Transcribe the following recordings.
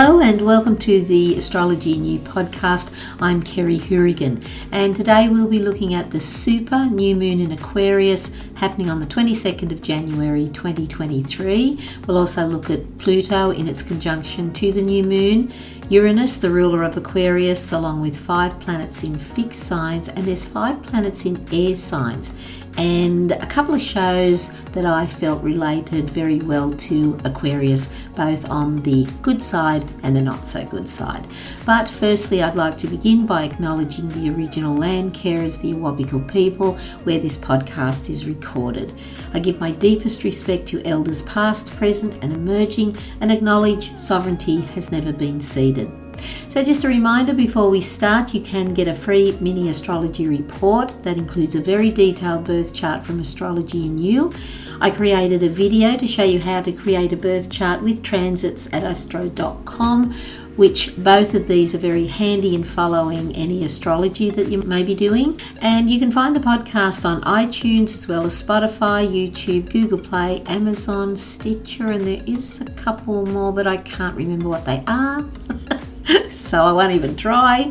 Hello and welcome to the Astrology New podcast. I'm Kerry Hourigan and today we'll be looking at the super new moon in Aquarius happening on the 22nd of January 2023. We'll also look at Pluto in its conjunction to the new moon, Uranus, the ruler of Aquarius, along with five planets in fixed signs, and there's five planets in air signs and a couple of shows that I felt related very well to Aquarius, both on the good side and the not so good side. But firstly, I'd like to begin by acknowledging the original land carers, the Awabakal people, where this podcast is recorded. I give my deepest respect to elders past, present, and emerging, and acknowledge sovereignty has never been ceded. So, just a reminder before we start, you can get a free mini astrology report that includes a very detailed birth chart from Astrology and You. I created a video to show you how to create a birth chart with transits at astro.com which both of these are very handy in following any astrology that you may be doing. And you can find the podcast on iTunes as well as Spotify, YouTube, Google Play, Amazon, Stitcher, and there is a couple more, but I can't remember what they are. so I won't even try.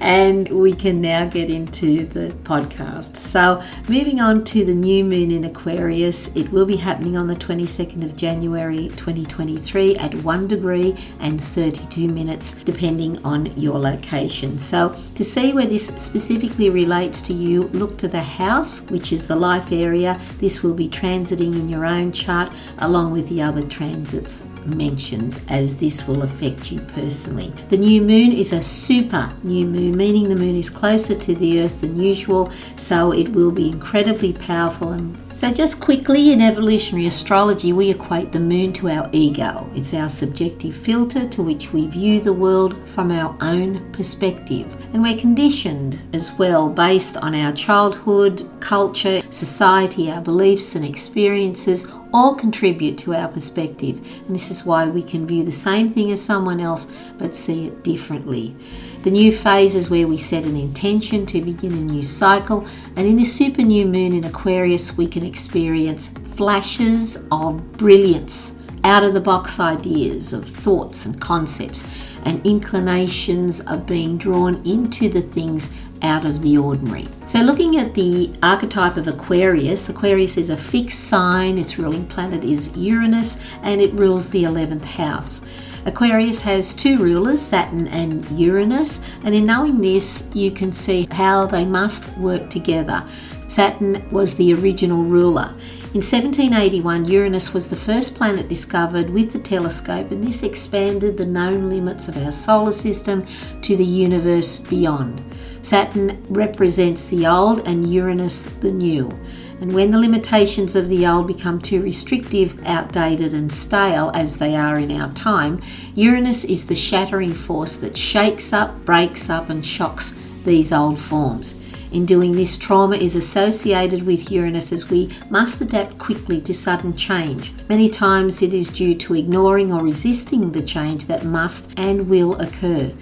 And we can now get into the podcast. So, moving on to the new moon in Aquarius, it will be happening on the 22nd of January 2023 at 1 degree and 32 minutes, depending on your location. So, to see where this specifically relates to you, look to the house, which is the life area. This will be transiting in your own chart along with the other transits mentioned, as this will affect you personally. The new moon is a super new moon, meaning the moon is closer to the earth than usual, so it will be incredibly powerful. And so, just quickly in evolutionary astrology, we equate the moon to our ego. It's our subjective filter to which we view the world from our own perspective. And we're conditioned as well based on our childhood, culture, society, our beliefs and experiences all contribute to our perspective. And this is why we can view the same thing as someone else but see it differently. The new phase is where we set an intention to begin a new cycle, and in the super new moon in Aquarius, we can experience flashes of brilliance, out of the box ideas of thoughts and concepts, and inclinations of being drawn into the things out of the ordinary. So, looking at the archetype of Aquarius, Aquarius is a fixed sign, its ruling planet is Uranus, and it rules the 11th house. Aquarius has two rulers, Saturn and Uranus, and in knowing this, you can see how they must work together. Saturn was the original ruler. In 1781, Uranus was the first planet discovered with the telescope, and this expanded the known limits of our solar system to the universe beyond. Saturn represents the old and Uranus the new. And when the limitations of the old become too restrictive, outdated, and stale, as they are in our time, Uranus is the shattering force that shakes up, breaks up, and shocks these old forms. In doing this, trauma is associated with Uranus as we must adapt quickly to sudden change. Many times it is due to ignoring or resisting the change that must and will occur.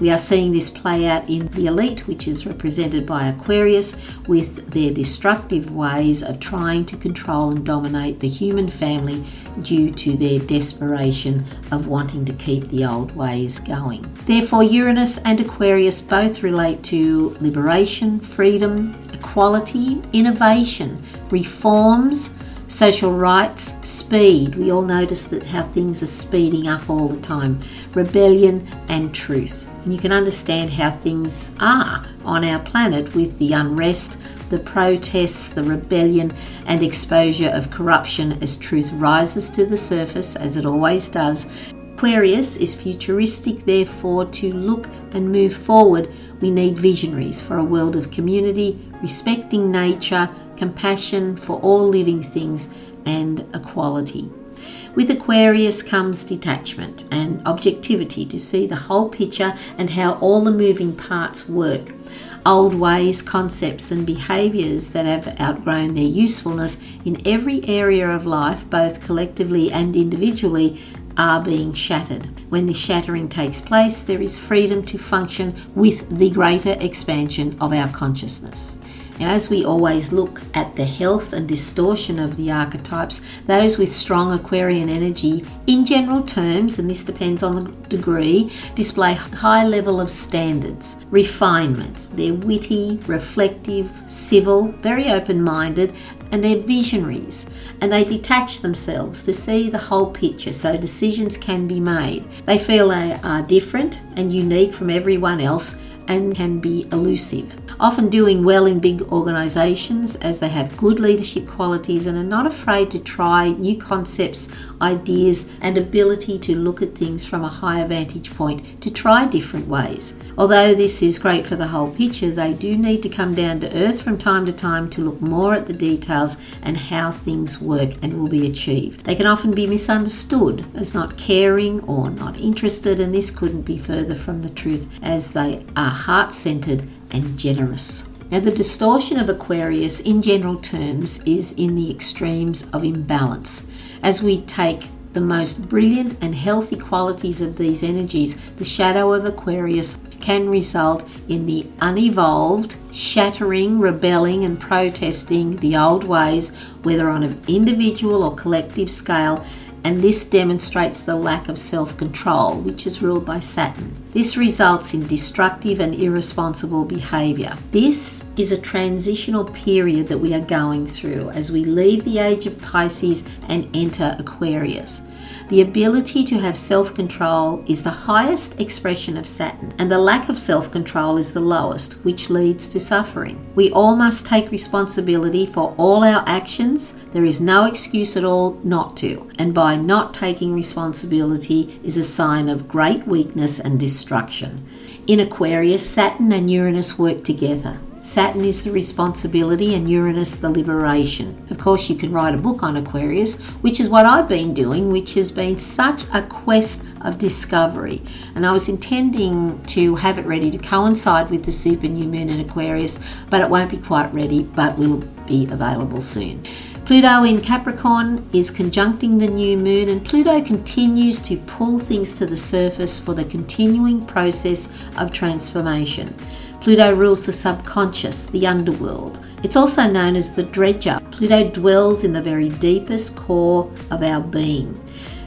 We are seeing this play out in the elite, which is represented by Aquarius, with their destructive ways of trying to control and dominate the human family due to their desperation of wanting to keep the old ways going. Therefore, Uranus and Aquarius both relate to liberation, freedom, equality, innovation, reforms Social rights, speed. We all notice that how things are speeding up all the time. Rebellion and truth. And you can understand how things are on our planet with the unrest, the protests, the rebellion, and exposure of corruption as truth rises to the surface, as it always does. Aquarius is futuristic, therefore, to look and move forward, we need visionaries for a world of community, respecting nature, compassion for all living things, and equality. With Aquarius comes detachment and objectivity to see the whole picture and how all the moving parts work. Old ways, concepts, and behaviours that have outgrown their usefulness in every area of life, both collectively and individually, are being shattered. When this shattering takes place, there is freedom to function with the greater expansion of our consciousness. As we always look at the health and distortion of the archetypes, those with strong Aquarian energy, in general terms, and this depends on the degree, display high level of standards, refinement. They're witty, reflective, civil, very open minded, and they're visionaries and they detach themselves to see the whole picture so decisions can be made. They feel they are different and unique from everyone else and can be elusive. Often doing well in big organisations as they have good leadership qualities and are not afraid to try new concepts, ideas, and ability to look at things from a higher vantage point to try different ways. Although this is great for the whole picture, they do need to come down to earth from time to time to look more at the details and how things work and will be achieved. They can often be misunderstood as not caring or not interested, and this couldn't be further from the truth as they are heart centered and generous. Now, the distortion of Aquarius in general terms is in the extremes of imbalance. As we take the most brilliant and healthy qualities of these energies, the shadow of Aquarius can result in the unevolved, shattering, rebelling, and protesting the old ways, whether on an individual or collective scale, and this demonstrates the lack of self control, which is ruled by Saturn. This results in destructive and irresponsible behaviour. This is a transitional period that we are going through as we leave the age of Pisces and enter Aquarius. The ability to have self control is the highest expression of Saturn, and the lack of self control is the lowest, which leads to suffering. We all must take responsibility for all our actions. There is no excuse at all not to, and by not taking responsibility is a sign of great weakness and destruction. In Aquarius, Saturn and Uranus work together. Saturn is the responsibility and Uranus the liberation. Of course, you can write a book on Aquarius, which is what I've been doing, which has been such a quest of discovery. And I was intending to have it ready to coincide with the super new moon in Aquarius, but it won't be quite ready, but will be available soon. Pluto in Capricorn is conjuncting the new moon, and Pluto continues to pull things to the surface for the continuing process of transformation. Pluto rules the subconscious, the underworld. It's also known as the dredger. Pluto dwells in the very deepest core of our being.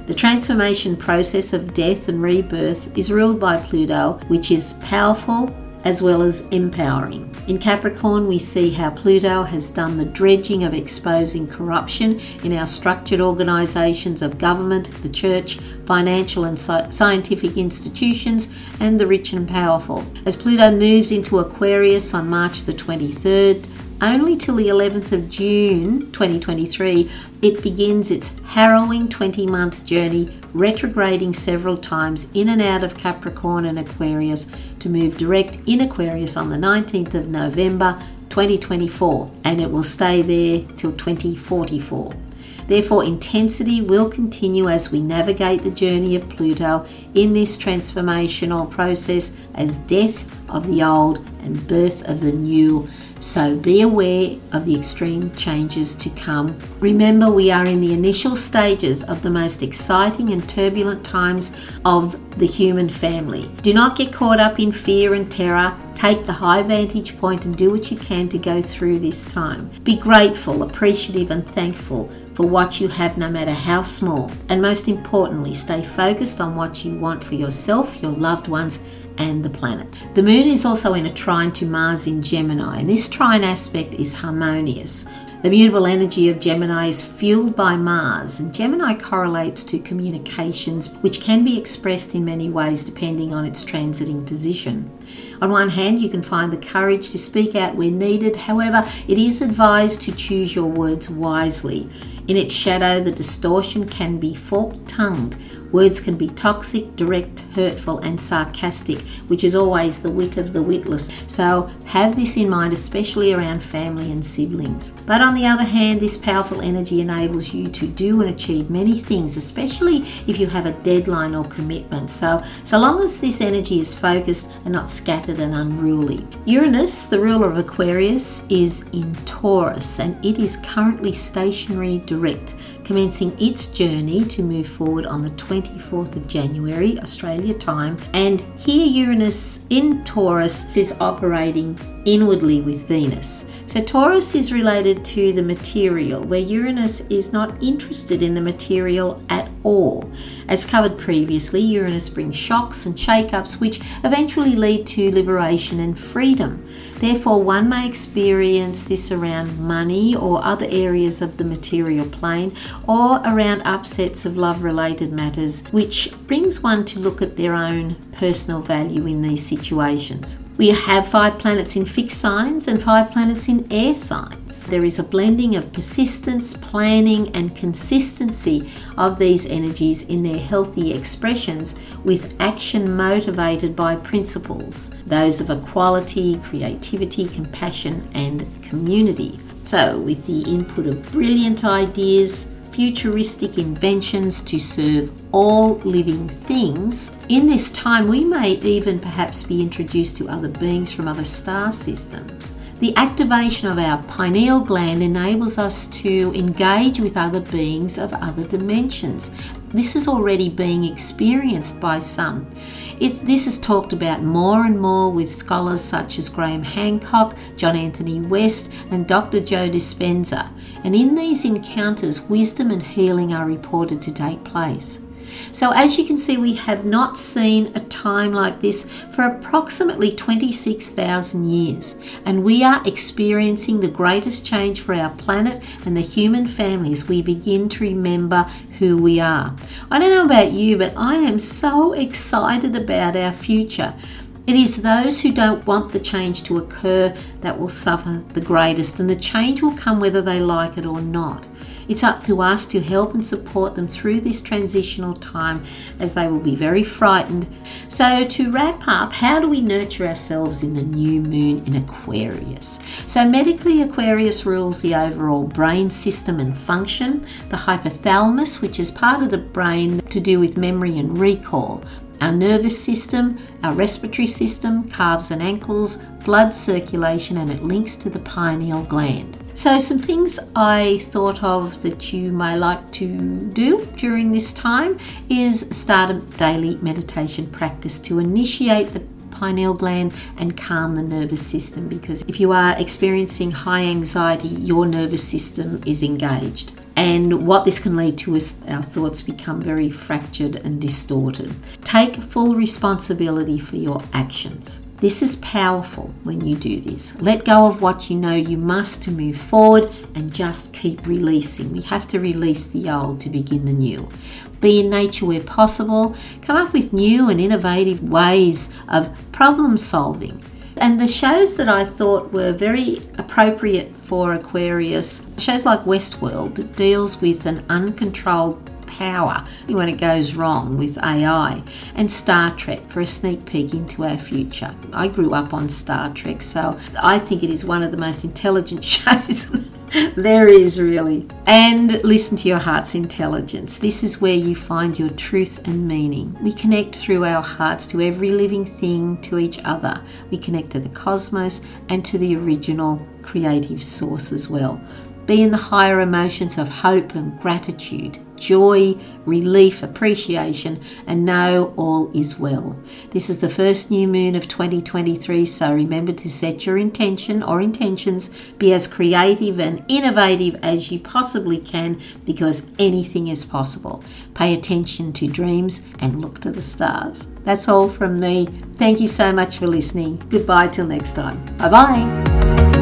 The transformation process of death and rebirth is ruled by Pluto, which is powerful as well as empowering. In Capricorn, we see how Pluto has done the dredging of exposing corruption in our structured organisations of government, the church, financial and scientific institutions, and the rich and powerful. As Pluto moves into Aquarius on March the 23rd, only till the 11th of June 2023, it begins its harrowing 20 month journey, retrograding several times in and out of Capricorn and Aquarius to move direct in Aquarius on the 19th of November 2024, and it will stay there till 2044. Therefore, intensity will continue as we navigate the journey of Pluto in this transformational process as death of the old and birth of the new so be aware of the extreme changes to come. Remember, we are in the initial stages of the most exciting and turbulent times of the human family. Do not get caught up in fear and terror. Take the high vantage point and do what you can to go through this time. Be grateful, appreciative, and thankful for what you have, no matter how small. And most importantly, stay focused on what you want for yourself, your loved ones, and the planet. The moon is also in a trine to Mars in Gemini, and this trine aspect is harmonious. The mutable energy of Gemini is fueled by Mars, and Gemini correlates to communications, which can be expressed in many ways depending on its transiting position. On one hand, you can find the courage to speak out where needed, however, it is advised to choose your words wisely. In its shadow, the distortion can be forked tongued, Words can be toxic, direct, hurtful, and sarcastic, which is always the wit of the witless. So have this in mind, especially around family and siblings. But on the other hand, this powerful energy enables you to do and achieve many things, especially if you have a deadline or commitment. So, so long as this energy is focused and not scattered and unruly. Uranus, the ruler of Aquarius, is in Taurus and it is currently stationary direct, commencing its journey to move forward on the 24th of January, Australia time. And here, Uranus in Taurus is operating inwardly with Venus. So Taurus is related to the material, where Uranus is not interested in the material at all. As covered previously, Uranus brings shocks and shake-ups which eventually lead to liberation and freedom. Therefore, one may experience this around money or other areas of the material plane or around upsets of love related matters, which brings one to look at their own personal value in these situations. We have five planets in fixed signs and five planets in air signs. There is a blending of persistence, planning, and consistency of these energies in their healthy expressions with action motivated by principles, those of equality, creativity, compassion, and community. So, with the input of brilliant ideas, futuristic inventions to serve all living things, in this time we may even perhaps be introduced to other beings from other star systems. The activation of our pineal gland enables us to engage with other beings of other dimensions. This is already being experienced by some. It's, this is talked about more and more with scholars such as Graham Hancock, John Anthony West, and Dr. Joe Dispenza. And in these encounters, wisdom and healing are reported to take place. So, as you can see, we have not seen a time like this for approximately 26,000 years, and we are experiencing the greatest change for our planet and the human family as we begin to remember who we are. I don't know about you, but I am so excited about our future. It is those who don't want the change to occur that will suffer the greatest, and the change will come whether they like it or not. It's up to us to help and support them through this transitional time as they will be very frightened. So, to wrap up, how do we nurture ourselves in the new moon in Aquarius? So, medically, Aquarius rules the overall brain system and function, the hypothalamus, which is part of the brain to do with memory and recall, our nervous system, our respiratory system, calves and ankles, blood circulation, and it links to the pineal gland. So, some things I thought of that you may like to do during this time is start a daily meditation practice to initiate the pineal gland and calm the nervous system because if you are experiencing high anxiety, your nervous system is engaged. And what this can lead to is our thoughts become very fractured and distorted. Take full responsibility for your actions. This is powerful when you do this. Let go of what you know you must to move forward and just keep releasing. We have to release the old to begin the new. Be in nature where possible. Come up with new and innovative ways of problem solving. And the shows that I thought were very appropriate for Aquarius, shows like Westworld that deals with an uncontrolled power when it goes wrong with AI, and Star Trek for a sneak peek into our future. I grew up on Star Trek, so I think it is one of the most intelligent shows. there is really. And listen to your heart's intelligence. This is where you find your truth and meaning. We connect through our hearts to every living thing, to each other. We connect to the cosmos and to the original creative source as well. Be in the higher emotions of hope and gratitude joy, relief, appreciation, and know all is well. This is the first new moon of 2023, so remember to set your intention or intentions, be as creative and innovative as you possibly can because anything is possible. Pay attention to dreams and look to the stars. That's all from me. Thank you so much for listening. Goodbye till next time. Bye bye.